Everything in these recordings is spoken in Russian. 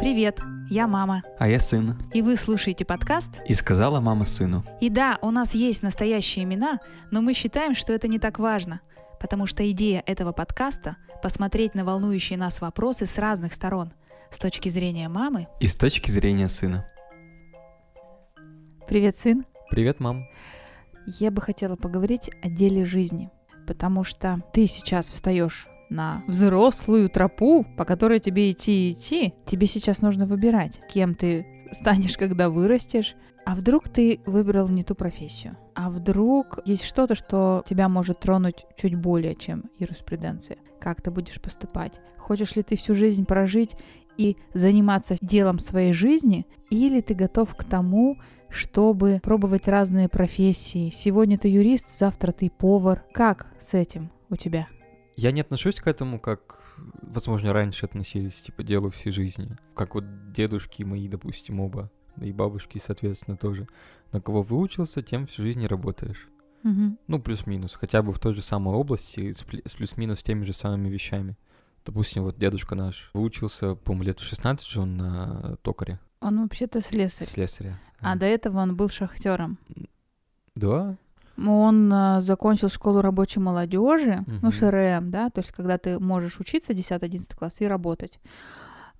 Привет, я мама. А я сын. И вы слушаете подкаст? И сказала мама сыну. И да, у нас есть настоящие имена, но мы считаем, что это не так важно, потому что идея этого подкаста — посмотреть на волнующие нас вопросы с разных сторон, с точки зрения мамы. И с точки зрения сына. Привет, сын. Привет, мам. Я бы хотела поговорить о деле жизни, потому что ты сейчас встаешь на взрослую тропу, по которой тебе идти и идти, тебе сейчас нужно выбирать, кем ты станешь, когда вырастешь. А вдруг ты выбрал не ту профессию? А вдруг есть что-то, что тебя может тронуть чуть более, чем юриспруденция? Как ты будешь поступать? Хочешь ли ты всю жизнь прожить и заниматься делом своей жизни? Или ты готов к тому, чтобы пробовать разные профессии? Сегодня ты юрист, завтра ты повар. Как с этим у тебя? Я не отношусь к этому, как, возможно, раньше относились, типа, делу всей жизни. Как вот дедушки мои, допустим, оба, да и бабушки, соответственно, тоже. На кого выучился, тем всю жизнь и работаешь. Угу. Ну, плюс-минус. Хотя бы в той же самой области, с плюс-минус теми же самыми вещами. Допустим, вот дедушка наш выучился, по-моему, лет в 16 же он на токаре, Он вообще-то слесарь. слесаря. А до этого он был шахтером. Да? Он э, закончил школу рабочей молодежи, ну, Мгм. ШРМ, да, то есть когда ты можешь учиться 10-11 класс и работать.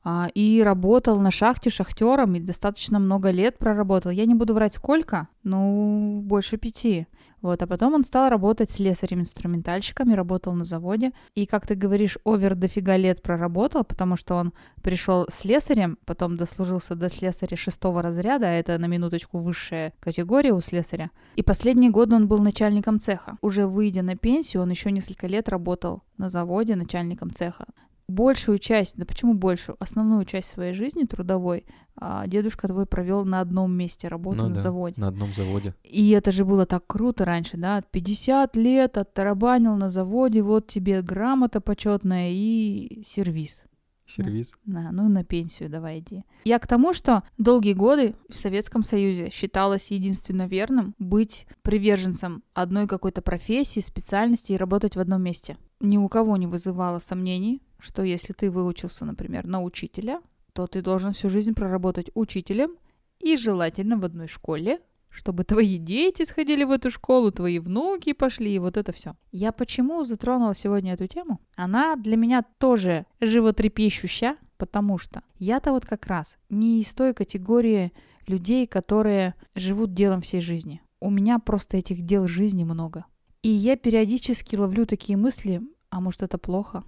А, и работал на шахте шахтером и достаточно много лет проработал. Я не буду врать сколько, ну, больше пяти. Вот, а потом он стал работать слесарем-инструментальщиком и работал на заводе. И, как ты говоришь, овер дофига лет проработал, потому что он пришел слесарем, потом дослужился до слесаря шестого разряда, а это на минуточку высшая категория у слесаря. И последние годы он был начальником цеха. Уже выйдя на пенсию, он еще несколько лет работал на заводе начальником цеха. Большую часть, да почему большую, основную часть своей жизни трудовой а, дедушка твой провел на одном месте работы Ну на да, заводе. На одном заводе. И это же было так круто раньше, да? 50 лет оттарабанил на заводе, вот тебе грамота почетная и сервис. Сервис. Да, ну на пенсию давай иди. Я к тому, что долгие годы в Советском Союзе считалось единственно верным быть приверженцем одной какой-то профессии, специальности и работать в одном месте. Ни у кого не вызывало сомнений, что если ты выучился, например, на учителя, то ты должен всю жизнь проработать учителем и желательно в одной школе, чтобы твои дети сходили в эту школу, твои внуки пошли, и вот это все. Я почему затронула сегодня эту тему? Она для меня тоже животрепещущая, потому что я-то вот как раз не из той категории людей, которые живут делом всей жизни. У меня просто этих дел жизни много. И я периодически ловлю такие мысли, а может это плохо?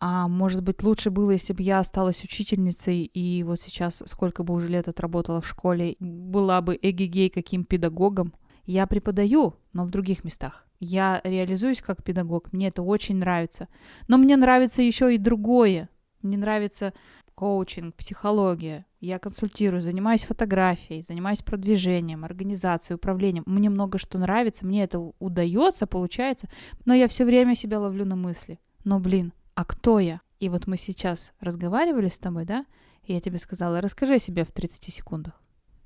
А может быть лучше было, если бы я осталась учительницей и вот сейчас сколько бы уже лет отработала в школе, была бы эгегей каким педагогом. Я преподаю, но в других местах. Я реализуюсь как педагог, мне это очень нравится. Но мне нравится еще и другое. Мне нравится коучинг, психология. Я консультирую, занимаюсь фотографией, занимаюсь продвижением, организацией, управлением. Мне много что нравится, мне это удается, получается, но я все время себя ловлю на мысли. Но, блин, а кто я? И вот мы сейчас разговаривали с тобой, да? И я тебе сказала, расскажи о себе в 30 секундах.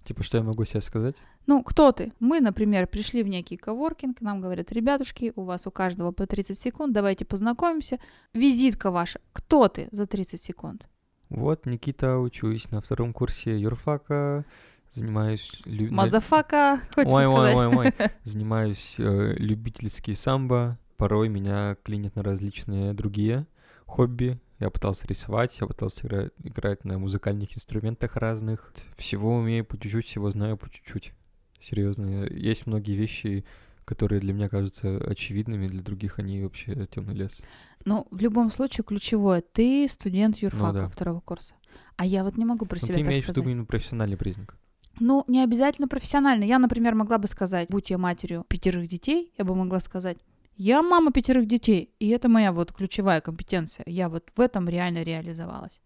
Типа, что я могу себе сказать? Ну, кто ты? Мы, например, пришли в некий коворкинг, нам говорят, ребятушки, у вас у каждого по 30 секунд, давайте познакомимся. Визитка ваша. Кто ты за 30 секунд? Вот, Никита, учусь на втором курсе юрфака, занимаюсь... лю- Мазафака, хочется Ой, ой, сказать. ой, ой. Занимаюсь э, любительский самбо. Порой меня клинят на различные другие хобби. Я пытался рисовать, я пытался игра- играть на музыкальных инструментах разных. Всего умею по чуть-чуть, всего знаю по чуть-чуть. Серьезно, есть многие вещи, которые для меня кажутся очевидными, для других они вообще темный лес. Ну, в любом случае, ключевое. Ты студент юрфака да. второго курса. А я вот не могу про Но себя ты имеешь в виду сказать. именно профессиональный признак. Ну, не обязательно профессионально. Я, например, могла бы сказать, будь я матерью пятерых детей, я бы могла сказать, я мама пятерых детей, и это моя вот ключевая компетенция. Я вот в этом реально реализовалась.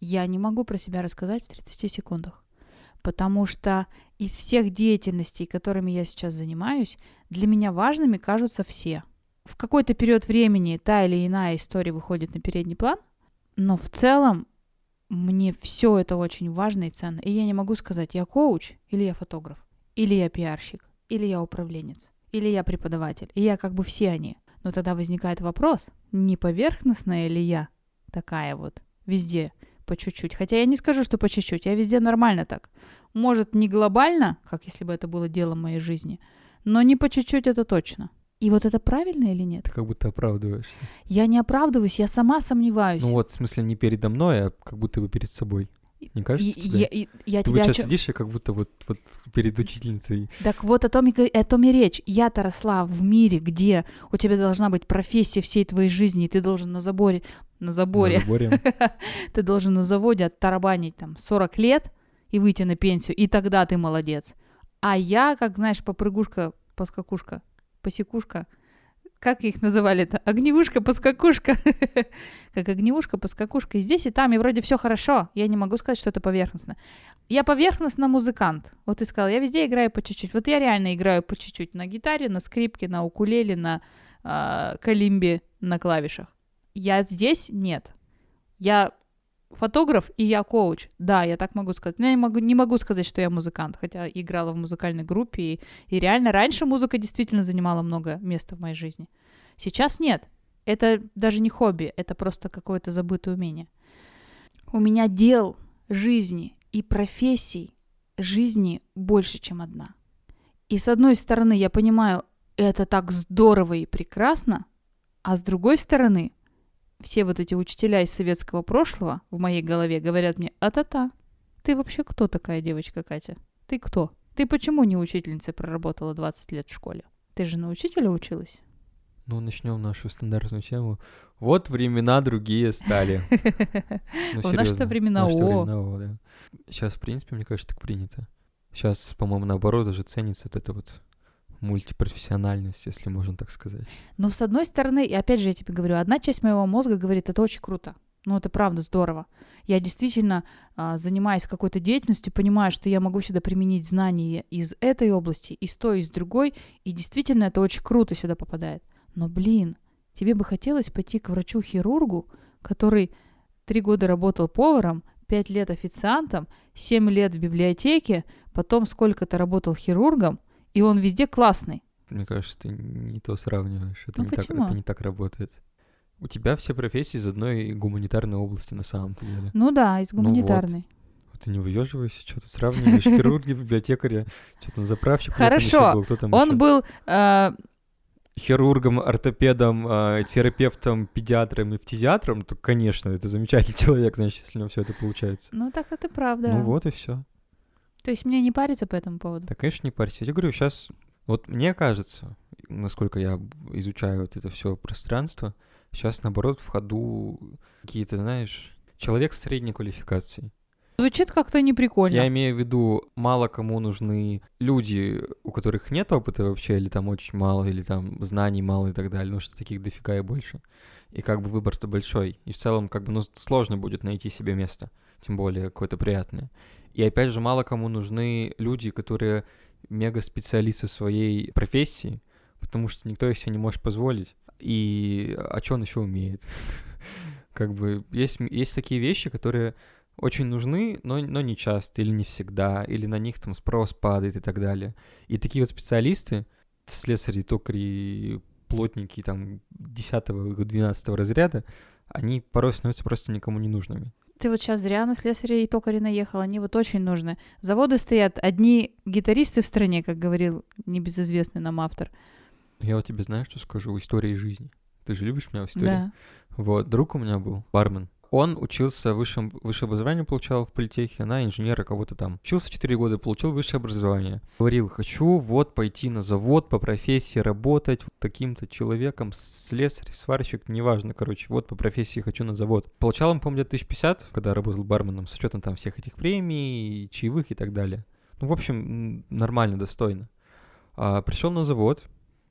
Я не могу про себя рассказать в 30 секундах, потому что из всех деятельностей, которыми я сейчас занимаюсь, для меня важными кажутся все. В какой-то период времени та или иная история выходит на передний план, но в целом мне все это очень важно и ценно. И я не могу сказать, я коуч, или я фотограф, или я пиарщик, или я управленец, или я преподаватель. И я как бы все они. Но тогда возникает вопрос, не поверхностная ли я такая вот везде по чуть-чуть? Хотя я не скажу, что по чуть-чуть, я везде нормально так. Может, не глобально, как если бы это было делом моей жизни, но не по чуть-чуть это точно. И вот это правильно или нет? Ты как будто оправдываешься. Я не оправдываюсь, я сама сомневаюсь. Ну вот, в смысле, не передо мной, а как будто бы перед собой. Не кажется И- тебе? я, и- я Ты тебя вот сейчас чё- сидишь, и как будто вот, вот перед учительницей. Так вот о том, и, о том и речь. Я-то росла в мире, где у тебя должна быть профессия всей твоей жизни, и ты должен на заборе, на заборе, на заборе. ты должен на заводе оттарабанить там 40 лет и выйти на пенсию, и тогда ты молодец. А я, как знаешь, попрыгушка, поскакушка, посекушка, как их называли-то? Огневушка, поскакушка. как огневушка, поскакушка. И здесь, и там, и вроде все хорошо. Я не могу сказать, что это поверхностно. Я поверхностно музыкант. Вот ты сказал, я везде играю по чуть-чуть. Вот я реально играю по чуть-чуть на гитаре, на скрипке, на укулеле, на а, калимбе, на клавишах. Я здесь нет. Я фотограф и я коуч. Да, я так могу сказать. Но я не могу, не могу сказать, что я музыкант, хотя играла в музыкальной группе. И, и реально раньше музыка действительно занимала много места в моей жизни. Сейчас нет. Это даже не хобби, это просто какое-то забытое умение. У меня дел жизни и профессий жизни больше, чем одна. И с одной стороны, я понимаю, это так здорово и прекрасно, а с другой стороны, все вот эти учителя из советского прошлого в моей голове говорят мне, а-та-та, ты вообще кто такая девочка Катя? Ты кто? Ты почему не учительницей проработала 20 лет в школе? Ты же на учителя училась? Ну, начнем нашу стандартную тему. Вот времена другие стали. В наши-то серьезно, времена, о. Сейчас, в принципе, мне кажется, так принято. Сейчас, по-моему, наоборот, даже ценится эта вот мультипрофессиональность, если можно так сказать. Но с одной стороны, и опять же я тебе говорю, одна часть моего мозга говорит, это очень круто. Ну, это правда здорово. Я действительно, а, занимаясь какой-то деятельностью, понимаю, что я могу сюда применить знания из этой области, из той, из другой, и действительно это очень круто сюда попадает. Но, блин, тебе бы хотелось пойти к врачу-хирургу, который три года работал поваром, пять лет официантом, семь лет в библиотеке, потом сколько-то работал хирургом, и он везде классный. Мне кажется, ты не то сравниваешь. Это, Ну не, так, это не так работает. У тебя все профессии из одной гуманитарной области на самом-то деле. Ну да, из Ну вот. гуманитарной. Ты не выеживайся, что тут сравниваешь хирурги, библиотекаря, что там заправщик. Хорошо, был, кто там Он был э, хирургом, ортопедом, э, терапевтом, педиатром и фтизиатром, то, конечно, это замечательный человек, значит, если у него все это получается. Ну, так это правда. Ну вот и все. То есть мне не париться по этому поводу. Да, конечно, не парься. Я тебе говорю, сейчас, вот мне кажется, насколько я изучаю вот это все пространство, сейчас, наоборот, в ходу какие-то, знаешь, человек средней квалификации. Звучит как-то неприкольно. Я имею в виду, мало кому нужны люди, у которых нет опыта вообще, или там очень мало, или там знаний мало и так далее, ну что таких дофига и больше. И как бы выбор-то большой. И в целом, как бы, ну, сложно будет найти себе место, тем более какое-то приятное. И опять же, мало кому нужны люди, которые мега-специалисты в своей профессии, потому что никто их себе не может позволить. И а что он еще умеет? Как бы есть, есть такие вещи, которые очень нужны, но, но не часто или не всегда, или на них там спрос падает и так далее. И такие вот специалисты, слесари, токари, плотники там 10-12 разряда, они порой становятся просто никому не нужными. Ты вот сейчас зря на слесаря и токаря наехал, они вот очень нужны. Заводы стоят, одни гитаристы в стране, как говорил небезызвестный нам автор. Я вот тебе знаю, что скажу, истории жизни. Ты же любишь меня в истории? Да. Вот, друг у меня был, бармен. Он учился, высшем, высшее образование получал в политехе, на инженера кого-то там. Учился 4 года, получил высшее образование. Говорил, хочу вот пойти на завод по профессии работать таким-то человеком, слесарь, сварщик, неважно, короче, вот по профессии хочу на завод. Получал он, помню, 1050, когда работал барменом, с учетом там всех этих премий, чаевых и так далее. Ну, в общем, нормально, достойно. А, пришел на завод,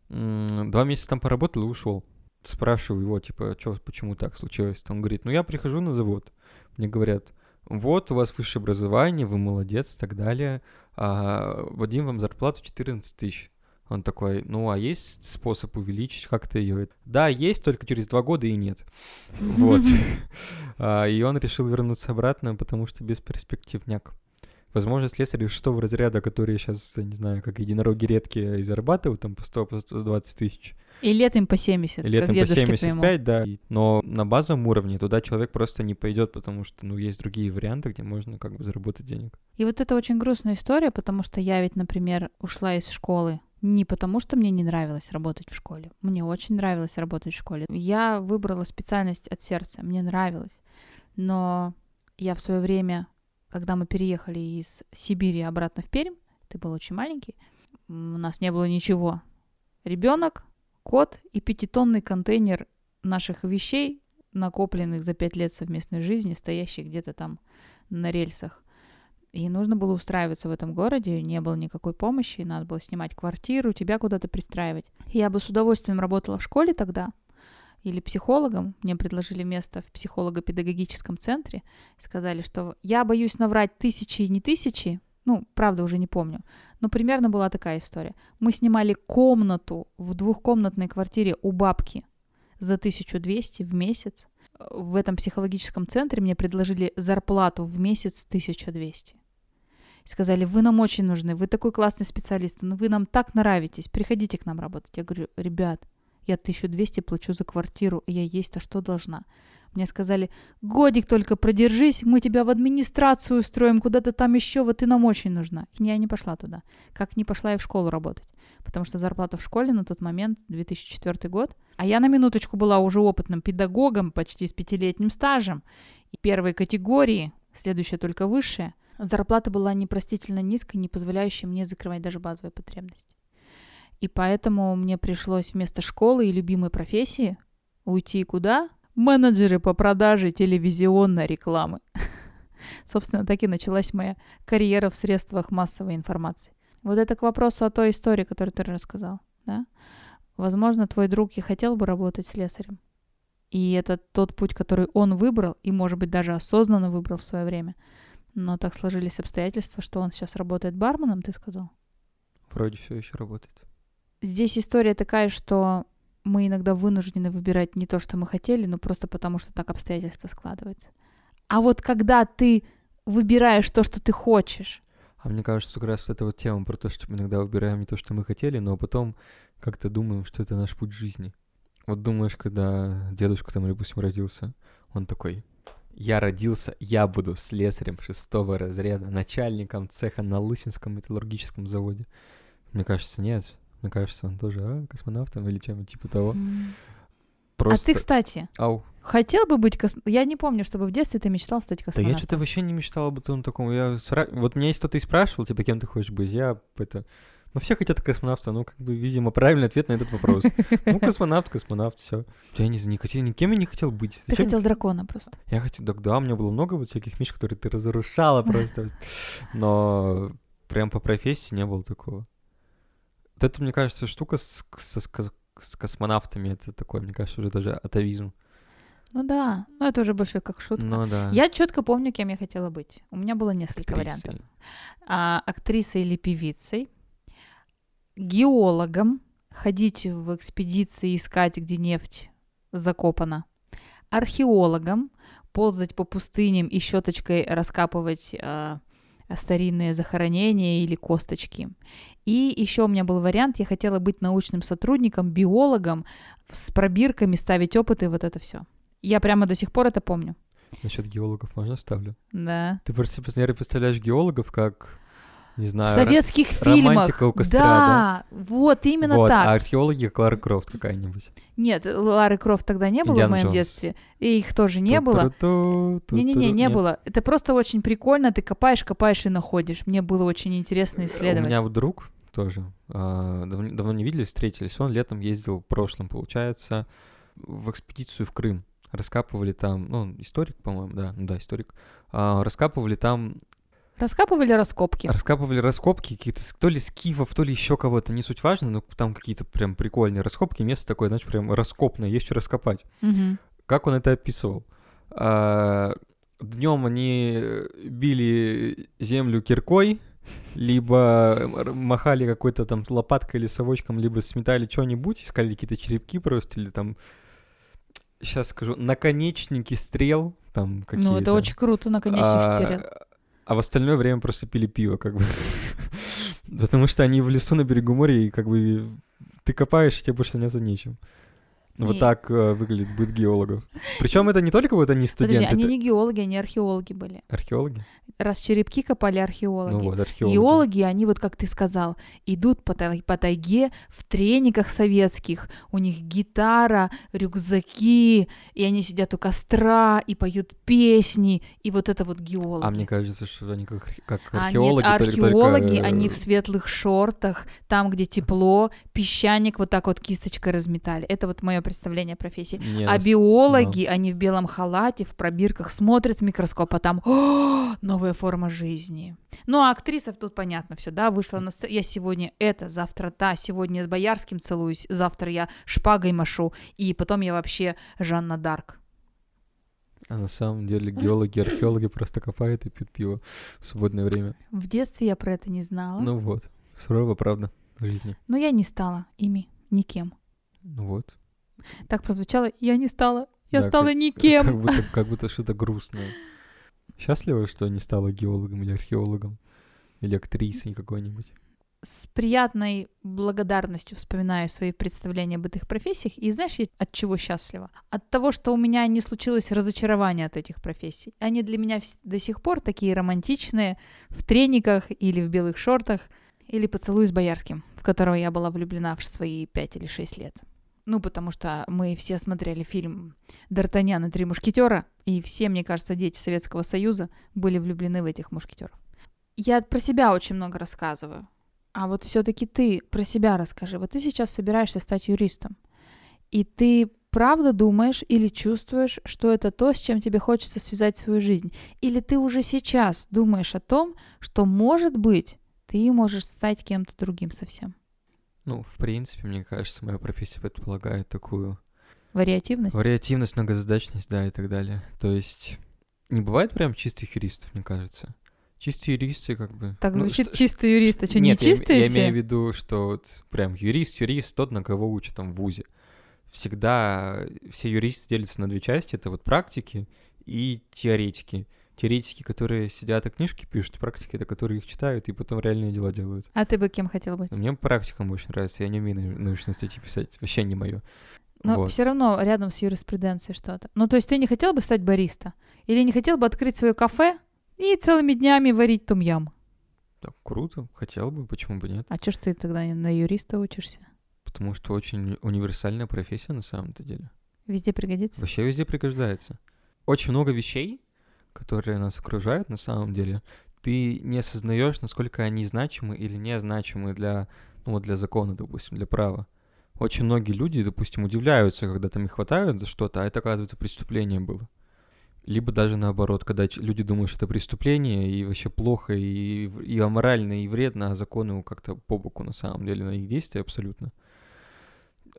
два месяца там поработал и ушел спрашиваю его, типа, что, почему так случилось? Он говорит, ну я прихожу на завод, мне говорят, вот у вас высшее образование, вы молодец и так далее, а Вадим вам зарплату 14 тысяч. Он такой, ну а есть способ увеличить как-то ее? Да, есть, только через два года и нет. Вот. А, И он решил вернуться обратно, потому что бесперспективняк. Возможно, слесари шестого разряда, которые сейчас, не знаю, как единороги редкие, и зарабатывают там по 100, по 120 тысяч. И летом по 70, И летом как по дедушке 75, твоему. да. Но на базовом уровне туда человек просто не пойдет, потому что, ну, есть другие варианты, где можно как бы заработать денег. И вот это очень грустная история, потому что я ведь, например, ушла из школы не потому, что мне не нравилось работать в школе. Мне очень нравилось работать в школе. Я выбрала специальность от сердца, мне нравилось. Но я в свое время, когда мы переехали из Сибири обратно в Пермь, ты был очень маленький, у нас не было ничего. Ребенок, кот и пятитонный контейнер наших вещей, накопленных за пять лет совместной жизни, стоящих где-то там на рельсах. И нужно было устраиваться в этом городе, не было никакой помощи, надо было снимать квартиру, тебя куда-то пристраивать. Я бы с удовольствием работала в школе тогда, или психологом. Мне предложили место в психолого-педагогическом центре. Сказали, что я боюсь наврать тысячи и не тысячи. Ну, правда, уже не помню. Но примерно была такая история. Мы снимали комнату в двухкомнатной квартире у бабки за 1200 в месяц. В этом психологическом центре мне предложили зарплату в месяц 1200. И сказали, вы нам очень нужны, вы такой классный специалист, вы нам так нравитесь, приходите к нам работать. Я говорю, ребят, я 1200 плачу за квартиру, и я есть-то что должна? Мне сказали, годик только продержись, мы тебя в администрацию устроим, куда-то там еще, вот ты нам очень нужна. Я не пошла туда, как не пошла и в школу работать, потому что зарплата в школе на тот момент, 2004 год, а я на минуточку была уже опытным педагогом, почти с пятилетним стажем, и первой категории, следующая только высшая, зарплата была непростительно низкой, не позволяющей мне закрывать даже базовые потребности. И поэтому мне пришлось вместо школы и любимой профессии уйти куда? Менеджеры по продаже телевизионной рекламы. Собственно, так и началась моя карьера в средствах массовой информации. Вот это к вопросу о той истории, которую ты рассказал. Да? Возможно, твой друг и хотел бы работать слесарем. И это тот путь, который он выбрал, и, может быть, даже осознанно выбрал в свое время. Но так сложились обстоятельства, что он сейчас работает барменом, ты сказал? Вроде все еще работает. Здесь история такая, что мы иногда вынуждены выбирать не то, что мы хотели, но просто потому, что так обстоятельства складываются. А вот когда ты выбираешь то, что ты хочешь, А мне кажется, как раз эта вот тема про то, что мы иногда выбираем не то, что мы хотели, но потом как-то думаем, что это наш путь жизни. Вот думаешь, когда дедушка там, допустим, родился, он такой, я родился, я буду слесарем шестого разряда, начальником цеха на Лысинском металлургическом заводе. Мне кажется, нет. Мне кажется, он тоже а, космонавтом или чем-то типа того. Просто... А ты, кстати, Ау. хотел бы быть кос... Я не помню, чтобы в детстве ты мечтал стать Да космонавтом. я что-то вообще не мечтал об этом таком. Я сра- Вот меня если кто-то и спрашивал, типа, кем ты хочешь быть, я это... Ну, все хотят космонавта, ну, как бы, видимо, правильный ответ на этот вопрос. Ну, космонавт, космонавт, все. Я не, не хотел, никем я не хотел быть. Ты хотел дракона просто. Я хотел, да, да, у меня было много вот всяких меч, которые ты разрушала просто. Но прям по профессии не было такого. Это, мне кажется, штука с, с- с с космонавтами, это такой, мне кажется, уже даже атовизм. Ну да, ну это уже больше как шутка. Ну да. Я четко помню, кем я хотела быть. У меня было несколько Актрисой. вариантов. А, актрисой или певицей, геологом, ходить в экспедиции, искать, где нефть закопана, археологом, ползать по пустыням и щеточкой раскапывать а, старинные захоронения или косточки. И еще у меня был вариант, я хотела быть научным сотрудником, биологом, с пробирками ставить опыты, вот это все. Я прямо до сих пор это помню. Насчет геологов можно ставлю? Да. Ты просто, наверное, представляешь геологов как, не знаю, советских романтика фильмах. у костра, да, вот именно вот, так. а археологи Клара Крофт какая-нибудь. Нет, Лары Крофт тогда не было Индиана в моем Джонс. детстве, и их тоже не было. Ту-ту-ту, Не-не-не, ту-ту-ту. не было. Это просто очень прикольно, ты копаешь, копаешь и находишь. Мне было очень интересно У исследовать. меня вот друг тоже, а, давно, давно не виделись, встретились, он летом ездил, в прошлом, получается, в экспедицию в Крым. Раскапывали там, ну, историк, по-моему, да, ну да, историк. А, раскапывали там, Раскапывали раскопки. раскапывали раскопки какие-то, то ли скифов, то ли еще кого-то, не суть важно, но там какие-то прям прикольные раскопки, место такое, знаешь, прям раскопное, есть что раскопать. Мгм. Как он это описывал? Днем они э, били землю киркой, либо махали какой-то там лопаткой или совочком, либо сметали что-нибудь, искали какие-то черепки просто, или там, сейчас скажу, наконечники стрел, там какие-то. Ну, это очень круто, наконечник А, стерел. А в остальное время просто пили пиво, как бы. Потому что они в лесу на берегу моря, и как бы ты копаешь, и тебе больше заняться нечем. Вот И- так э, выглядит быт геологов. Причем это не только вот они студенты, Подожди, они это не геологи, они археологи были. археологи. Раз черепки копали археологи. Ну вот, археологи. Геологи, они вот, как ты сказал, идут по, тай- по тайге в трениках советских, у них гитара, рюкзаки, и они сидят у костра и поют песни, и вот это вот геологи. А мне кажется, что они как, как А нет, археологи, только- археологи, только, э, они в светлых шортах, там, где тепло, песчаник вот так вот кисточкой разметали. Это вот мое представление о профессии. не, А нас- биологи, они в белом халате, в пробирках, смотрят в микроскоп, а там «О, новая форма жизни. Ну, а актрисов тут понятно все, да, вышла на сцену. Я сегодня это, завтра та, сегодня я с Боярским целуюсь, завтра я шпагой машу, и потом я вообще Жанна Дарк. А на самом деле геологи, археологи просто копают и пьют пиво в свободное время. В детстве я про это не знала, Ну вот, сурово, правда, жизни. но я не стала ими никем. Ну вот. Так прозвучало, я не стала, я Да, стала как- никем. Как будто, как будто что-то грустное. Счастлива, что не стала геологом или археологом? Или актрисой какой-нибудь? с приятной благодарностью вспоминаю свои представления об этих профессиях. И знаешь, я от чего счастлива? От того, что у меня не случилось разочарования от этих профессий. Они для меня до сих пор такие романтичные, в трениках или в белых шортах, или поцелуй с Боярским, в которого я была влюблена в свои пять или шесть лет. Ну, потому что мы все смотрели фильм «Д'Артаньян и три мушкетера», и все, мне кажется, дети Советского Союза были влюблены в этих мушкетеров. Я про себя очень много рассказываю. А вот все-таки ты про себя расскажи. Вот ты сейчас собираешься стать юристом. И ты правда думаешь или чувствуешь, что это то, с чем тебе хочется связать свою жизнь? Или ты уже сейчас думаешь о том, что, может быть, ты можешь стать кем-то другим совсем? Ну, в принципе, мне кажется, моя профессия предполагает такую Вариативность? вариативность, многозадачность, да, и так далее. То есть не бывает прям чистых юристов, мне кажется. Чистые юристы как бы... Так ну, звучит что- чистый юрист, а что, не Нет, я име- чистые я, все? имею в виду, что вот прям юрист, юрист, тот, на кого учат там в ВУЗе. Всегда все юристы делятся на две части. Это вот практики и теоретики. Теоретики, которые сидят и книжки пишут, практики, это которые их читают и потом реальные дела делают. А ты бы кем хотел быть? Мне практикам больше нравится, я не умею нау- научные статьи писать, вообще не мое. Но все равно рядом с юриспруденцией что-то. Ну, то есть ты не хотел бы стать бариста? Или не хотел бы открыть свое кафе и целыми днями варить тумьям? Так, круто, хотел бы, почему бы нет? А чё ж ты тогда на юриста учишься? Потому что очень универсальная профессия на самом-то деле. Везде пригодится? Вообще везде пригождается. Очень много вещей, которые нас окружают на самом деле, ты не осознаешь, насколько они значимы или незначимы для, ну, вот для закона, допустим, для права. Очень многие люди, допустим, удивляются, когда там их хватают за что-то, а это, оказывается, преступление было. Либо даже наоборот, когда люди думают, что это преступление, и вообще плохо, и, и аморально, и вредно, а закону как-то по боку на самом деле на их действия абсолютно.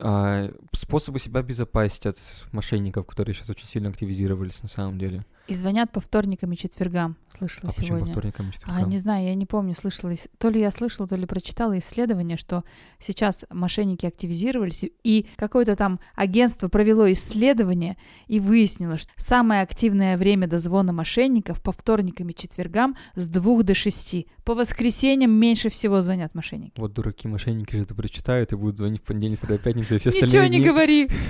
А, способы себя обезопасить от мошенников, которые сейчас очень сильно активизировались на самом деле. И звонят по вторникам и четвергам, слышала а почему по сегодня. вторникам и А четвергам? не знаю, я не помню, слышала, то ли я слышала, то ли прочитала исследование, что сейчас мошенники активизировались, и- какое-то там агентство провело исследование и выяснило, что самое активное время дозвона мошенников по вторникам и четвергам с 2 до 6. По воскресеньям меньше всего звонят мошенники. Вот дураки мошенники же это прочитают и будут звонить в понедельник, среда, пятница и все Ничего остальные не дни. говори.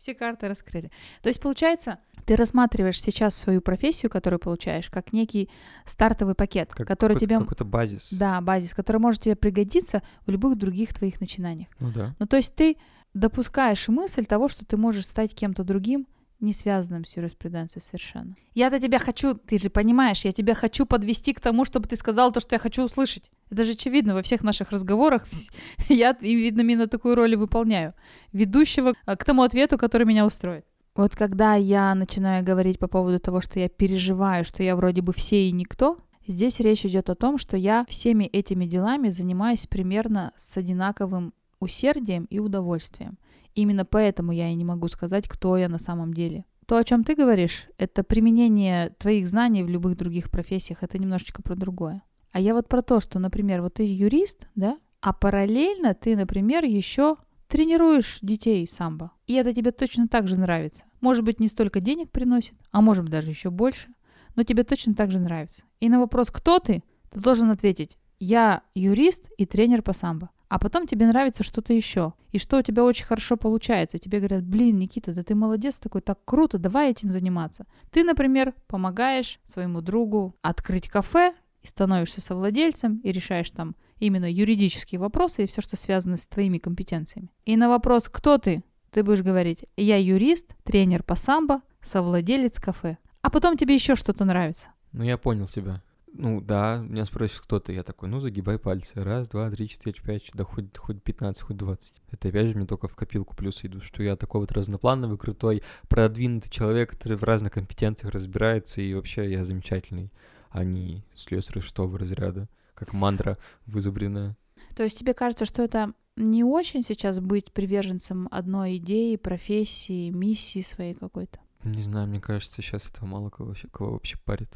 Все карты раскрыли. То есть, получается, ты рассматриваешь сейчас свою профессию, которую получаешь, как некий стартовый пакет, Как который какой-то- тебе... Какой-то базис. Да, базис, который может тебе пригодиться в любых других твоих начинаниях. Ну да. Ну, то есть ты допускаешь мысль того, что ты можешь стать кем-то другим, не связанным с юриспруденцией совершенно. Я-то тебя хочу, ты же понимаешь, я тебя хочу подвести к тому, чтобы ты сказал то, что я хочу услышать. Это же очевидно во всех наших разговорах. Я, видно, именно такую роль выполняю. Ведущего а, к тому ответу, который меня устроит. Вот когда я начинаю говорить по поводу того, что я переживаю, что я вроде бы все и никто, здесь речь идет о том, что я всеми этими делами занимаюсь примерно с одинаковым усердием и удовольствием. Именно поэтому я и не могу сказать, кто я на самом деле. То, о чем ты говоришь, это применение твоих знаний в любых других профессиях, это немножечко про другое. А я вот про то, что, например, вот ты юрист, да, а параллельно ты, например, еще тренируешь детей самбо. И это тебе точно так же нравится. Может быть, не столько денег приносит, а может быть, даже еще больше. но тебе точно так же нравится. И на вопрос «Кто ты?» ты должен ответить «Я юрист и тренер по самбо». А потом тебе нравится что-то еще. И что у тебя очень хорошо получается. Тебе говорят, блин, Никита, да ты молодец такой, так круто, давай этим заниматься. Ты, например, помогаешь своему другу открыть кафе, и становишься совладельцем, и решаешь там именно юридические вопросы и все, что связано с твоими компетенциями. И на вопрос «Кто ты?» ты будешь говорить «Я юрист, тренер по самбо, совладелец кафе». А потом тебе еще что-то нравится. Ну, я понял тебя. Ну, да, меня спросит кто-то, я такой, ну, загибай пальцы. Раз, два, три, четыре, пять, да хоть, хоть 15, хоть 20. Это опять же мне только в копилку плюс идут, что я такой вот разноплановый, крутой, продвинутый человек, который в разных компетенциях разбирается, и вообще я замечательный, а не слесарь что разряда, как мантра вызубренная. То есть тебе кажется, что это не очень сейчас быть приверженцем одной идеи, профессии, миссии своей какой-то? Не знаю, мне кажется, сейчас этого мало кого вообще, кого вообще парит.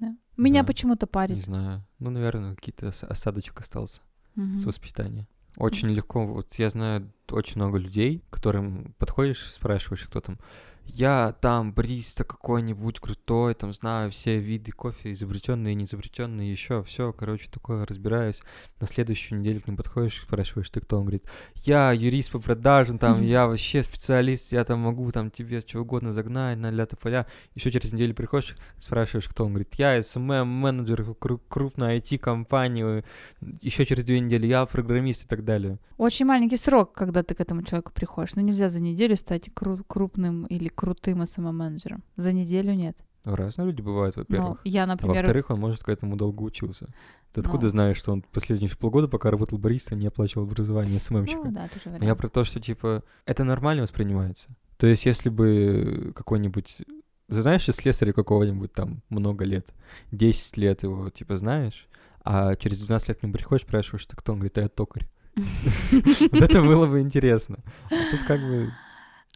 Да. Меня Да. почему-то Не парит. знаю. Ну, наверное, какие-то ос- осадочек остался Мгм. с воспитания. Очень легко. Вот я знаю очень много людей, которым подходишь, спрашиваешь, кто там. Я там бариста какой-нибудь крутой, там знаю все виды кофе, изобретенные, не изобретенные, еще все, короче, такое разбираюсь. На следующую неделю к ним подходишь, спрашиваешь, ты кто? Он говорит, я юрист по продажам, там, я вообще специалист, я там могу там тебе что угодно загнать на ля поля. Еще через неделю приходишь, спрашиваешь, кто? Он говорит, я SMM-менеджер крупной IT-компании, еще через две недели я программист и так далее. Очень маленький срок, когда ты к этому человеку приходишь. Ну, нельзя за неделю стать кру- крупным или крутым СММ-менеджером. За неделю нет. Ну, разные люди бывают, Но во-первых. я, А например... во-вторых, он, может, к этому долго учился. Ты Ну. откуда знаешь, что он последние полгода, пока работал бариста, не оплачивал образование СММщика? Ну, да, тоже Но я вариант. про то, что, типа, это нормально воспринимается. То есть, если бы какой-нибудь... Знаешь, слесаря какого-нибудь там много лет, 10 лет его, типа, знаешь, а через 12 лет к нему приходишь, спрашиваешь, ты кто? Он говорит, а я токарь. Вот это было бы интересно. А тут как бы...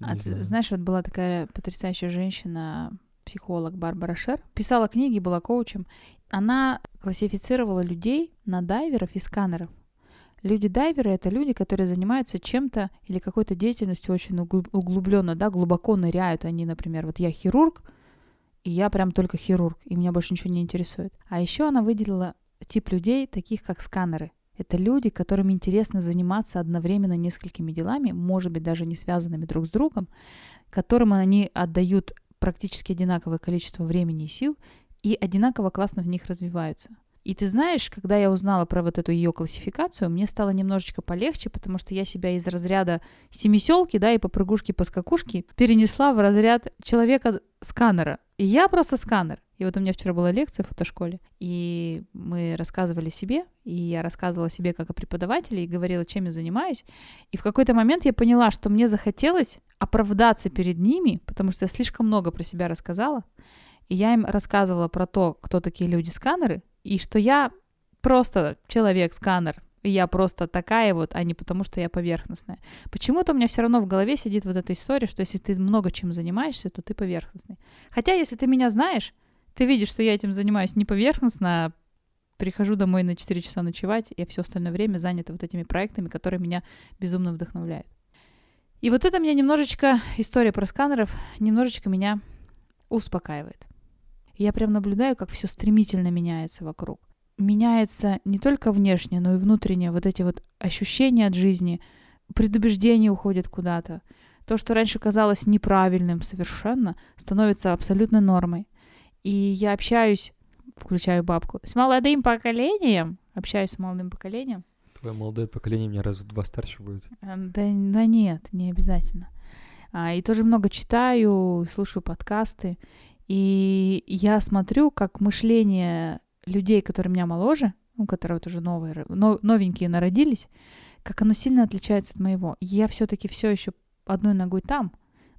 А ты знаешь, вот была такая потрясающая женщина, психолог Барбара Шер, писала книги, была коучем. Она классифицировала людей на дайверов и сканеров. Люди-дайверы — это люди, которые занимаются чем-то или какой-то деятельностью очень углубленно, да, глубоко ныряют. Они, например, вот я хирург, и я прям только хирург, и меня больше ничего не интересует. А еще она выделила тип людей, таких как сканеры. Это люди, которым интересно заниматься одновременно несколькими делами, может быть, даже не связанными друг с другом, которым они отдают практически одинаковое количество времени и сил и одинаково классно в них развиваются. И ты знаешь, когда я узнала про вот эту ее классификацию, мне стало немножечко полегче, потому что я себя из разряда семиселки, да, и попрыгушки по скакушки перенесла в разряд человека-сканера. И я просто сканер. И вот у меня вчера была лекция в фотошколе, и мы рассказывали себе, и я рассказывала себе как о преподавателе, и говорила, чем я занимаюсь. И в какой-то момент я поняла, что мне захотелось оправдаться перед ними, потому что я слишком много про себя рассказала. И я им рассказывала про то, кто такие люди-сканеры, и что я просто человек-сканер, и я просто такая вот, а не потому, что я поверхностная. Почему-то у меня все равно в голове сидит вот эта история, что если ты много чем занимаешься, то ты поверхностный. Хотя, если ты меня знаешь, ты видишь, что я этим занимаюсь не поверхностно, а прихожу домой на 4 часа ночевать, и все остальное время занято вот этими проектами, которые меня безумно вдохновляют. И вот это меня немножечко, история про сканеров, немножечко меня успокаивает. Я прям наблюдаю, как все стремительно меняется вокруг. Меняется не только внешне, но и внутренне. Вот эти вот ощущения от жизни, предубеждения уходят куда-то. То, что раньше казалось неправильным совершенно, становится абсолютно нормой. И я общаюсь, включаю бабку, с молодым поколением, общаюсь с молодым поколением. Твое молодое поколение меня раз в два старше будет. А, Да, да нет, не обязательно. А, и тоже много читаю, слушаю подкасты. И я смотрю, как мышление людей, которые меня моложе, ну, которые вот уже новые, но- новенькие народились, как оно сильно отличается от моего. Я все-таки все еще одной ногой там.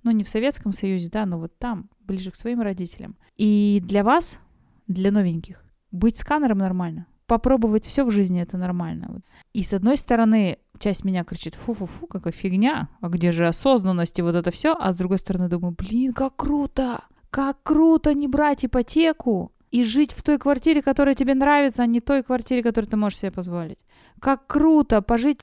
Ну, не в Советском Союзе, да, но вот там, ближе к своим родителям. И для вас, для новеньких, быть сканером нормально. Попробовать все в жизни это нормально. И с одной стороны, часть меня кричит, фу-фу-фу, какая фигня, а где же осознанность и вот это все, а с другой стороны думаю, блин, как круто, как круто не брать ипотеку и жить в той квартире, которая тебе нравится, а не той квартире, которую ты можешь себе позволить. Как круто пожить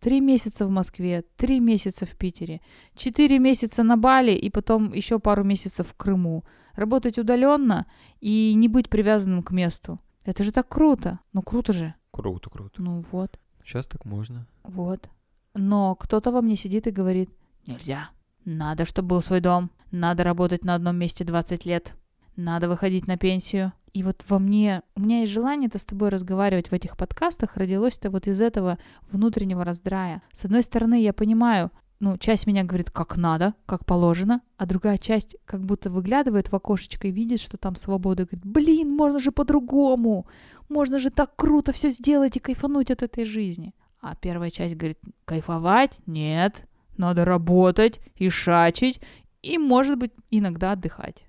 три месяца в Москве, три месяца в Питере, четыре месяца на Бали и потом еще пару месяцев в Крыму. Работать удаленно и не быть привязанным к месту. Это же так круто. Ну круто же. Круто, круто. Ну вот, Сейчас так можно. вот. Но кто-то во мне сидит и говорит, нельзя. Надо, чтобы был свой дом. Надо работать на одном месте 20 лет. Надо выходить на пенсию. И вот во мне, у меня есть желание-то с тобой разговаривать в этих подкастах, родилось-то вот из этого внутреннего раздрая. С одной стороны, я понимаю, ну, часть меня говорит, как надо, как положено, а другая часть как будто выглядывает в окошечко и видит, что там свобода, и говорит, блин, можно же по-другому, можно же так круто все сделать и кайфануть от этой жизни. А первая часть говорит, кайфовать? Нет, надо работать и шачить, и, может быть, иногда отдыхать.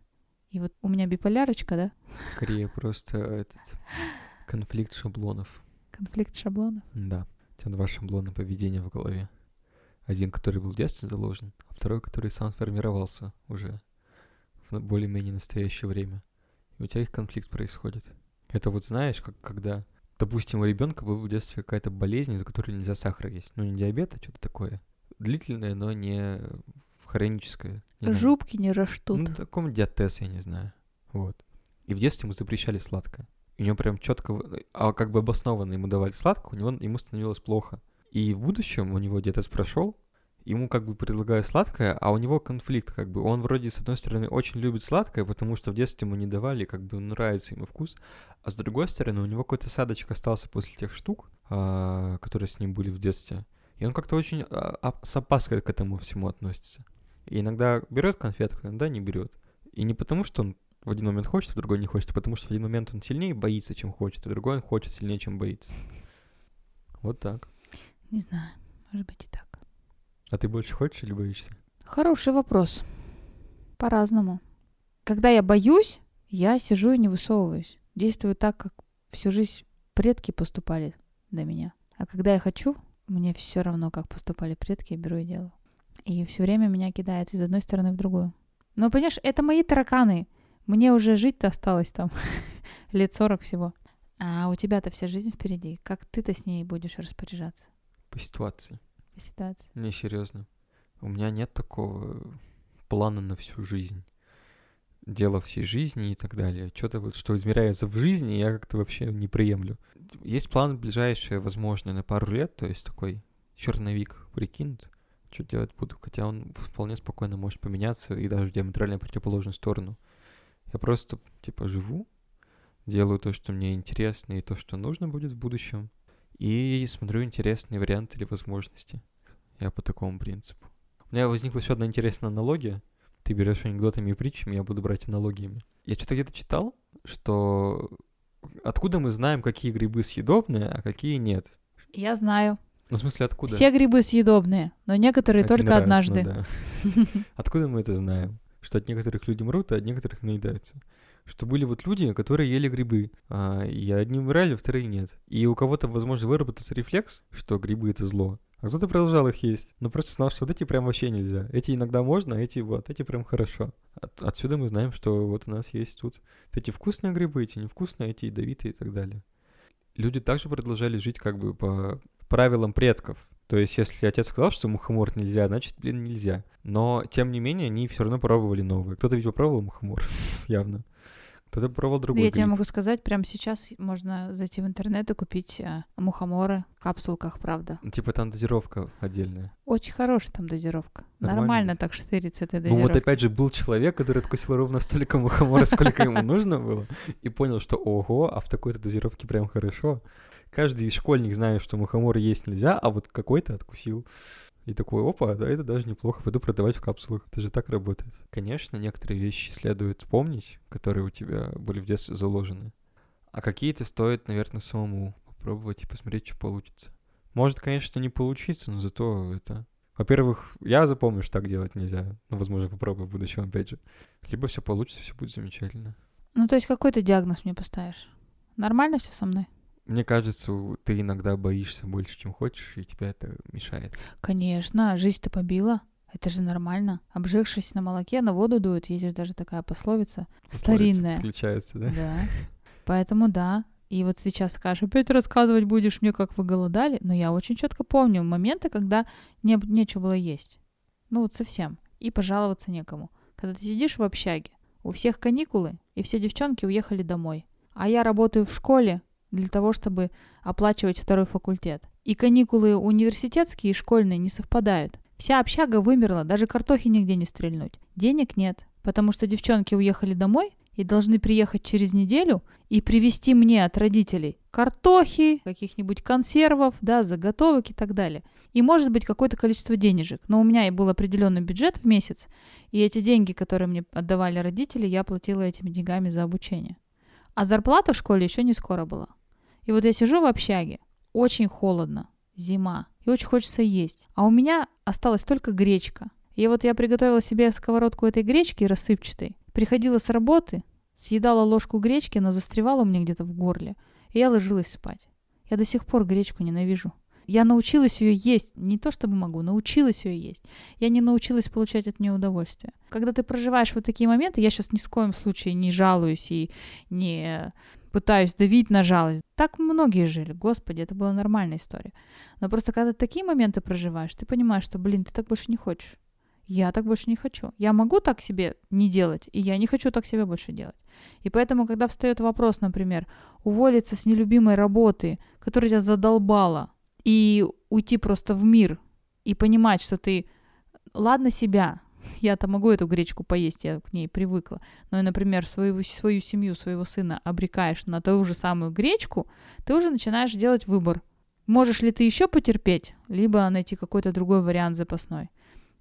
И вот у меня биполярочка, да? Скорее просто этот конфликт шаблонов. Конфликт шаблонов. Да. У тебя два шаблона поведения в голове. Один, который был в детстве заложен, а второй, который сам формировался уже в более-менее настоящее время. И у тебя их конфликт происходит. Это вот знаешь, как когда, допустим, у ребенка был в детстве какая-то болезнь, из-за которой нельзя сахара есть. Ну, не диабет, а что-то такое. Длительное, но не хроническое. Не знаю. Жубки не растут. Ну, таком диатез, я не знаю. Вот. И в детстве ему запрещали сладкое. И у него прям четко, а как бы обоснованно ему давали сладкое, у него ему становилось плохо. И в будущем у него диатез прошел, ему как бы предлагают сладкое, а у него конфликт, как бы. Он вроде, с одной стороны, очень любит сладкое, потому что в детстве ему не давали, как бы нравится ему вкус, а с другой стороны, у него какой-то осадочек остался после тех штук, а, которые с ним были в детстве. И он как-то очень а, а, с опаской к этому всему относится. И иногда берет конфетку, иногда не берет. И не потому, что он в один момент хочет, а в другой не хочет, а потому что в один момент он сильнее боится, чем хочет, а в другой он хочет сильнее, чем боится. Вот так. Не знаю, может быть и так. А ты больше хочешь или боишься? Хороший вопрос. По-разному. Когда я боюсь, я сижу и не высовываюсь. Действую так, как всю жизнь предки поступали до меня. А когда я хочу, мне все равно, как поступали предки, я беру и делаю. И все время меня кидает из одной стороны в другую. Но, понимаешь, это мои тараканы. Мне уже жить-то осталось там лет 40 всего. А у тебя-то вся жизнь впереди. Как ты-то с ней будешь распоряжаться По ситуации. по ситуации? Не, серьезно. У меня нет такого плана на всю жизнь. Дело всей жизни и так далее. Что-то вот, что измеряется в жизни, я как-то вообще не приемлю. Есть план ближайший, возможно, на пару лет, то есть такой черновик прикинут, что делать буду. Хотя он вполне спокойно может поменяться и даже в диаметрально противоположную сторону. Я просто, типа, живу, делаю то, что мне интересно и то, что нужно будет в будущем, и смотрю интересные варианты или возможности. Я по такому принципу. У меня возникла еще одна интересная аналогия. Ты берешь анекдотами и притчами, я буду брать аналогиями. Я что-то где-то читал, что откуда мы знаем, какие грибы съедобные, а какие нет. Я знаю. Ну, в смысле, откуда? Все грибы съедобные, но некоторые Один только раз, ну однажды. да. Откуда мы это знаем? Что от некоторых люди мрут, а от некоторых наедаются. Что были вот люди, которые ели грибы, а, и одни умирали, а вторые нет. И у кого-то, возможно, выработался рефлекс, что грибы — это зло, а кто-то продолжал их есть, но просто знал, что вот эти прям вообще нельзя. Эти иногда можно, а эти вот, эти прям хорошо. От- отсюда мы знаем, что вот у нас есть тут эти вкусные грибы, эти невкусные, эти ядовитые и так далее. Люди также продолжали жить как бы по правилам предков. То есть, если отец сказал, что мухомор нельзя, значит, блин, нельзя. Но, тем не менее, они все равно пробовали новые. Кто-то ведь попробовал мухомор, явно. Кто-то попробовал другой Я тебе могу сказать, прямо сейчас можно зайти в интернет и купить э, мухоморы в капсулках, правда. Типа там дозировка отдельная. Очень хорошая там дозировка. Нормально. Нормально, так штырится этой Ну дозировкой. вот опять же был человек, который откусил ровно столько мухомора, сколько ему нужно было, и понял, что ого, а в такой-то дозировке прям хорошо. Каждый школьник знает, что мухомор есть нельзя, а вот какой-то откусил. И такой, опа, да, это даже неплохо, пойду продавать в капсулах. Это же так работает. Конечно, некоторые вещи следует помнить, которые у тебя были в детстве заложены. А какие-то стоит, наверное, самому попробовать и посмотреть, что получится. Может, конечно, не получиться, но зато это... Во-первых, я запомню, что так делать нельзя. Ну, возможно, попробую в будущем, опять же. Либо все получится, все будет замечательно. Ну, то есть какой ты диагноз мне поставишь? Нормально все со мной? Мне кажется, ты иногда боишься больше, чем хочешь, и тебя это мешает. Конечно, жизнь-то побила. Это же нормально. Обжигшись на молоке, на воду дует. Есть же даже такая пословица. Пословица Старинная. Подключается, да? Да. Поэтому да, И вот сейчас скажешь, опять рассказывать будешь мне, как вы голодали. Но я очень четко помню моменты, когда не, нечего было есть. Ну вот совсем. И пожаловаться некому. Когда ты сидишь в общаге, у всех каникулы, и все девчонки уехали домой. А я работаю в школе для того, чтобы оплачивать второй факультет. И каникулы университетские и школьные не совпадают. Вся общага вымерла, даже картохи нигде не стрельнуть. Денег нет, потому что девчонки уехали домой и должны приехать через неделю и привезти мне от родителей картохи, каких-нибудь консервов, да, заготовок и так далее. И может быть какое-то количество денежек. Но у меня и был определенный бюджет в месяц, и эти деньги, которые мне отдавали родители, я платила этими деньгами за обучение. А зарплата в школе еще не скоро была. И вот я сижу в общаге, очень холодно, зима, и очень хочется есть. А у меня осталась только гречка. И вот я приготовила себе сковородку этой гречки рассыпчатой. Приходила с работы, съедала ложку гречки, она застревала у меня где-то в горле. И я ложилась спать. Я до сих пор гречку ненавижу. Я научилась ее есть. Не то чтобы могу, научилась ее есть. Я не научилась получать от нее удовольствие. Когда ты проживаешь вот такие моменты, я сейчас ни в коем случае не жалуюсь и не пытаюсь давить на жалость. Так многие жили, господи, это была нормальная история. Но просто когда такие моменты проживаешь, ты понимаешь, что, блин, ты так больше не хочешь. Я так больше не хочу. Я могу так себе не делать, и я не хочу так себе больше делать. И поэтому, когда встает вопрос, например, уволиться с нелюбимой работы, которая тебя задолбала, и уйти просто в мир, и понимать, что ты, ладно себя, я-то могу эту гречку поесть, я к ней привыкла. Но, например, свою, свою семью, своего сына обрекаешь на ту же самую гречку, ты уже начинаешь делать выбор. Можешь ли ты еще потерпеть, либо найти какой-то другой вариант запасной.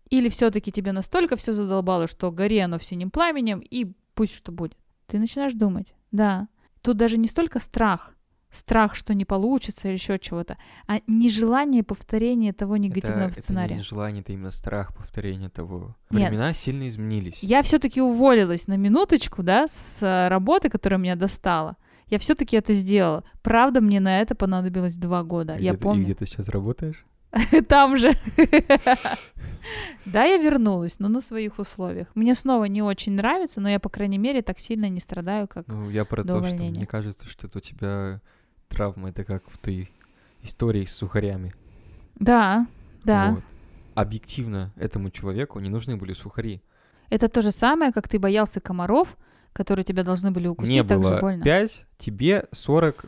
Или все-таки тебе настолько все задолбало, что гори оно синим пламенем, и пусть что будет. Ты начинаешь думать, да. Тут даже не столько страх, страх, что не получится или еще чего-то, а нежелание повторения того негативного это, сценария. Это не желание, это именно страх повторения того. Нет. Времена сильно изменились. Я все-таки уволилась на минуточку, да, с э, работы, которая меня достала. Я все-таки это сделала. Правда, мне на это понадобилось два года. И я где, помню. И где ты сейчас работаешь? Там же. Да, я вернулась, но на своих условиях. Мне снова не очень нравится, но я, по крайней мере, так сильно не страдаю, как Ну, я про то, что мне кажется, что это у тебя травма, это как в той истории с сухарями. Да, да. Вот. Объективно этому человеку не нужны были сухари. Это то же самое, как ты боялся комаров, которые тебя должны были укусить Мне так же было больно. 5, тебе 40.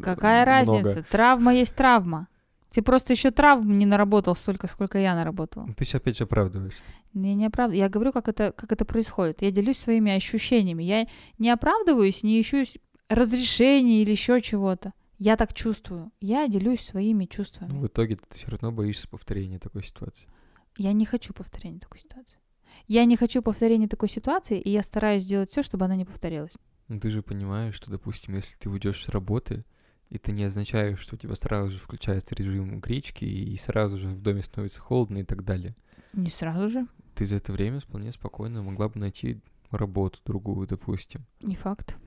Какая много. разница? Травма есть травма. Ты просто еще травм не наработал столько, сколько я наработала. Ты сейчас опять же оправдываешься. Я не оправдываю. Я говорю, как это, как это происходит. Я делюсь своими ощущениями. Я не оправдываюсь, не ищу разрешения или еще чего-то. Я так чувствую. Я делюсь своими чувствами. Ну, в итоге ты все равно боишься повторения такой ситуации. Я не хочу повторения такой ситуации. Я не хочу повторения такой ситуации, и я стараюсь сделать все, чтобы она не повторилась. Ну, ты же понимаешь, что, допустим, если ты уйдешь с работы, это не означает, что у тебя сразу же включается режим гречки, и сразу же в доме становится холодно и так далее. Не сразу же. Ты за это время вполне спокойно могла бы найти работу другую, допустим. Не факт.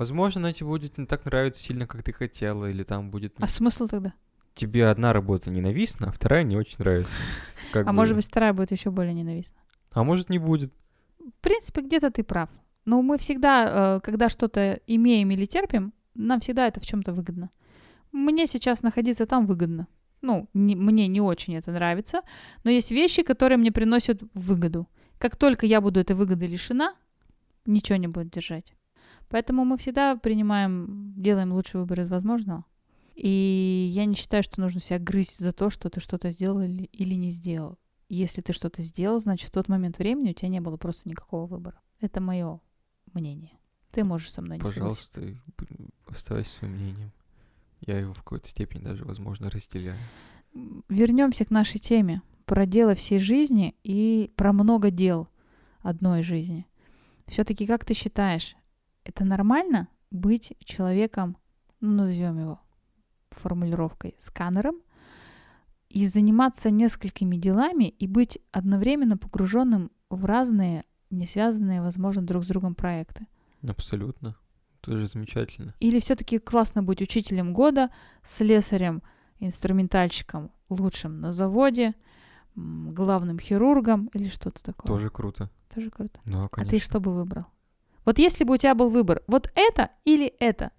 Возможно, она тебе будет не так нравиться сильно, как ты хотела, или там будет... А смысл тогда? Тебе одна работа ненавистна, а вторая не очень нравится. Как а бы- может быть, вторая будет еще более ненавистна. А может, не будет. В принципе, где-то ты прав. Но мы всегда, э, когда что-то имеем или терпим, нам всегда это в чем-то выгодно. Мне сейчас находиться там выгодно. Ну, не- мне не очень это нравится, но есть вещи, которые мне приносят выгоду. Как только я буду этой выгоды лишена, ничего не будет держать. Поэтому мы всегда принимаем, делаем лучший выбор из возможного. И я не считаю, что нужно себя грызть за то, что ты что-то сделал или, не сделал. Если ты что-то сделал, значит, в тот момент времени у тебя не было просто никакого выбора. Это мое мнение. Ты можешь со мной не. Пожалуйста, оставайся своим мнением. Я его в какой-то степени даже, возможно, разделяю. Вернемся к нашей теме про дело всей жизни и про много дел одной жизни. Все-таки, как ты считаешь, это нормально быть человеком, ну, назовем его формулировкой, сканером, и заниматься несколькими делами и быть одновременно погруженным в разные, не связанные, возможно, друг с другом проекты? Абсолютно. Тоже замечательно. Или все-таки классно быть учителем года, слесарем, инструментальщиком, лучшим на заводе, главным хирургом или что-то такое? Тоже круто. Тоже круто. Ну, А конечно. ты что бы выбрал? Вот если бы у тебя был выбор, вот это или это,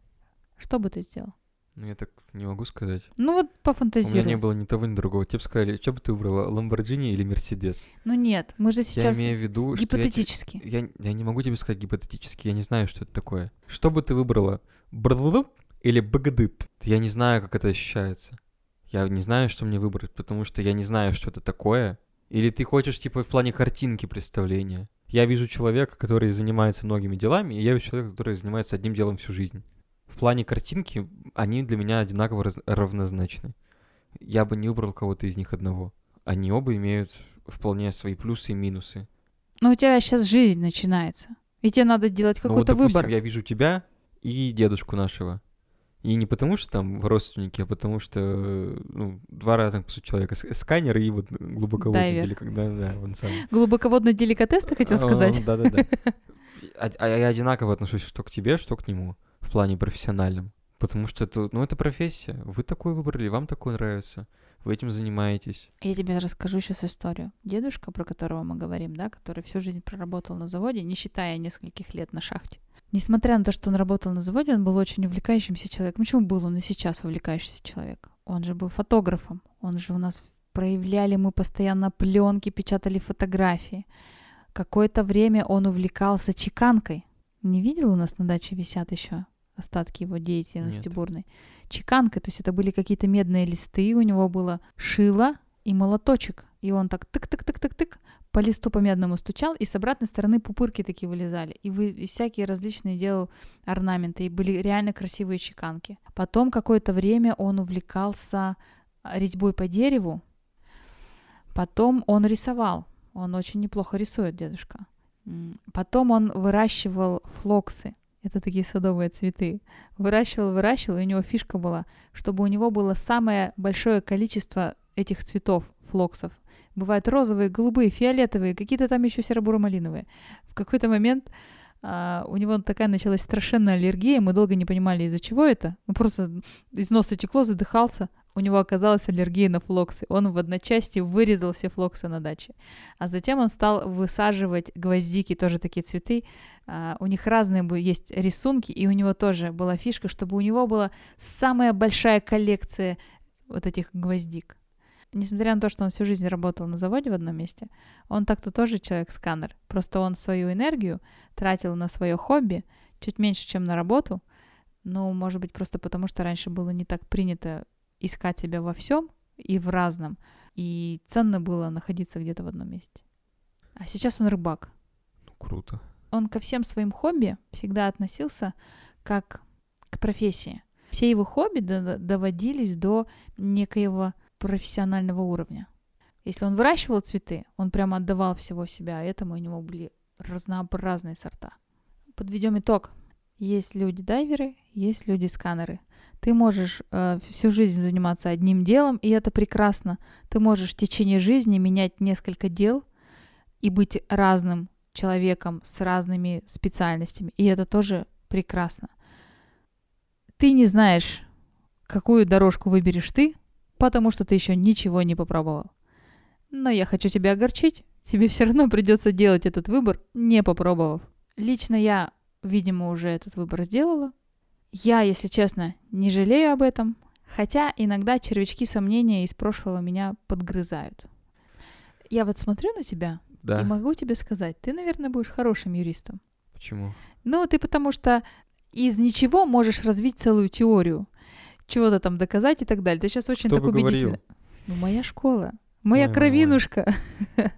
Что бы ты сделал? Ну, я так не могу сказать. Ну вот У меня пофантазируй. не было ни того, ни другого. Тебе бы сказали, что бы ты выбрала, Ламборджини или Мерседес? Ну нет, мы же сейчас я имею в виду, что я гипотетически. я, я не могу тебе сказать гипотетически, я не знаю, что это такое. Что бы ты выбрала, брлып или бгдып? Я не знаю, как это ощущается. Я не знаю, что мне выбрать, потому что я не знаю, что это такое. Или ты хочешь, типа, в плане картинки представления? Я вижу человека, который занимается многими делами, и я вижу человека, который занимается одним делом всю жизнь. В плане картинки они для меня одинаково раз- равнозначны. Я бы не выбрал кого-то из них одного. Они оба имеют вполне свои плюсы и минусы. Но у тебя сейчас жизнь начинается. И тебе надо делать Ну, вот, какой-то допустим, выбор. я вижу тебя и дедушку нашего. И не потому, что там родственники, а потому что, ну, два разных, по сути, человека. Сканер и вот глубоководный когда, да, он сам. Глубоководный деликатес, ты хотел сказать? Да-да-да. А а я одинаково отношусь что к тебе, что к нему в плане профессиональном. Потому что это, ну, это профессия. Вы такой выбрали, вам такое нравится. Вы этим занимаетесь. Я тебе расскажу сейчас историю. Дедушка, про которого мы говорим, да, который всю жизнь проработал на заводе, не считая нескольких лет на шахте. Несмотря на то, что он работал на заводе, он был очень увлекающимся человеком. Почему был он и сейчас увлекающийся человек? Он же был фотографом. Он же у нас проявляли мы постоянно пленки, печатали фотографии. Какое-то время он увлекался чеканкой. Не видел у нас на даче висят еще остатки его деятельности Нет. бурной? Чеканка, то есть это были какие-то медные листы, у него было шило и молоточек. И он так тык-тык-тык-тык-тык по листу по медному стучал, и с обратной стороны пупырки такие вылезали. И, вы, и всякие различные делал орнаменты, и были реально красивые чеканки. Потом какое-то время он увлекался а, резьбой по дереву. Потом он рисовал. Он очень неплохо рисует, дедушка. Потом он выращивал флоксы. Это такие садовые цветы. Выращивал, выращивал, и у него фишка была, чтобы у него было самое большое количество этих цветов, флоксов. Бывают розовые, голубые, фиолетовые, какие-то там еще серо-буро-малиновые. В какой-то момент а, у него такая началась страшенная аллергия, мы долго не понимали, из-за чего это. Ну, просто из носа текло, задыхался. У него оказалась аллергия на флоксы. Он в одночасье вырезал все флоксы на даче. А затем он стал высаживать гвоздики, тоже такие цветы. А, у них разные есть рисунки, и у него тоже была фишка, чтобы у него была самая большая коллекция вот этих гвоздик. Несмотря на то, что он всю жизнь работал на заводе в одном месте, он так-то тоже человек-сканер. Просто он свою энергию тратил на свое хобби чуть меньше, чем на работу. Ну, может быть, просто потому, что раньше было не так принято искать себя во всем и в разном. И ценно было находиться где-то в одном месте. А сейчас он рыбак. Ну, круто. Он ко всем своим хобби всегда относился как к профессии. Все его хобби до- доводились до некоего профессионального уровня. Если он выращивал цветы, он прямо отдавал всего себя, а этому у него были разнообразные сорта. Подведем итог. Есть люди-дайверы, есть люди-сканеры. Ты можешь э, всю жизнь заниматься одним делом, и это прекрасно. Ты можешь в течение жизни менять несколько дел и быть разным человеком с разными специальностями, и это тоже прекрасно. Ты не знаешь, какую дорожку выберешь ты, потому что ты еще ничего не попробовал. Но я хочу тебя огорчить, тебе все равно придется делать этот выбор, не попробовав. Лично я, видимо, уже этот выбор сделала. Я, если честно, не жалею об этом, хотя иногда червячки сомнения из прошлого меня подгрызают. Я вот смотрю на тебя Да. и могу тебе сказать, ты, наверное, будешь хорошим юристом. Почему? Ну, ты потому что из ничего можешь развить целую теорию, чего-то там доказать и так далее. Ты сейчас очень Кто так говорил? убедительно. Ну, моя школа, моя Ой, кровинушка.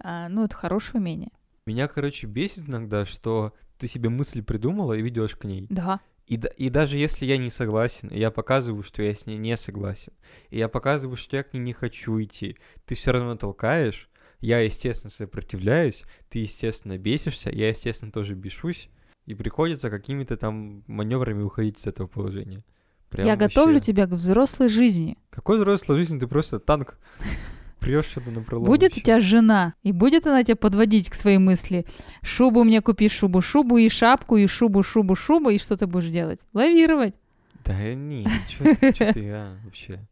А, Ну, это хорошее умение. Меня, короче, бесит иногда, что ты себе мысль придумала и ведешь к ней. Да. И, и даже если я не согласен, я показываю, что я с ней не согласен, и я показываю, что я к ней не хочу идти, ты все равно толкаешь, я, естественно, сопротивляюсь, ты, естественно, бесишься, я, естественно, тоже бешусь, и приходится какими-то там маневрами уходить из этого положения. Прям Я готовлю вообще. тебя к взрослой жизни. Какой взрослой жизни ты просто танк прешь что-то на пролом. Будет у тебя жена, и будет она тебя подводить к своей мысли. Шубу мне купи, шубу, шубу, и шапку, и шубу, шубу, шубу, и что ты будешь делать? Лавировать. Да не, что ты, а, вообще.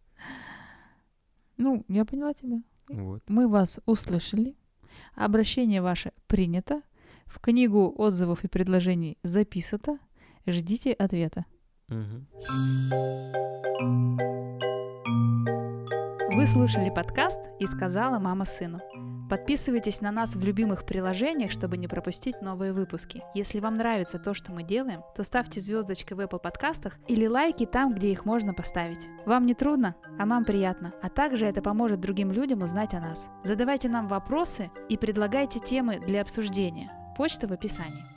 Ну, я поняла тебя. Вот. Мы вас услышали. Обращение ваше принято. В книгу отзывов и предложений записано. Ждите ответа. Вы слушали подкаст «И сказала мама сыну». Подписывайтесь на нас в любимых приложениях, чтобы не пропустить новые выпуски. Если вам нравится то, что мы делаем, то ставьте звездочки в Apple подкастах или лайки там, где их можно поставить. Вам не трудно, а нам приятно. А также это поможет другим людям узнать о нас. Задавайте нам вопросы и предлагайте темы для обсуждения. Почта в описании.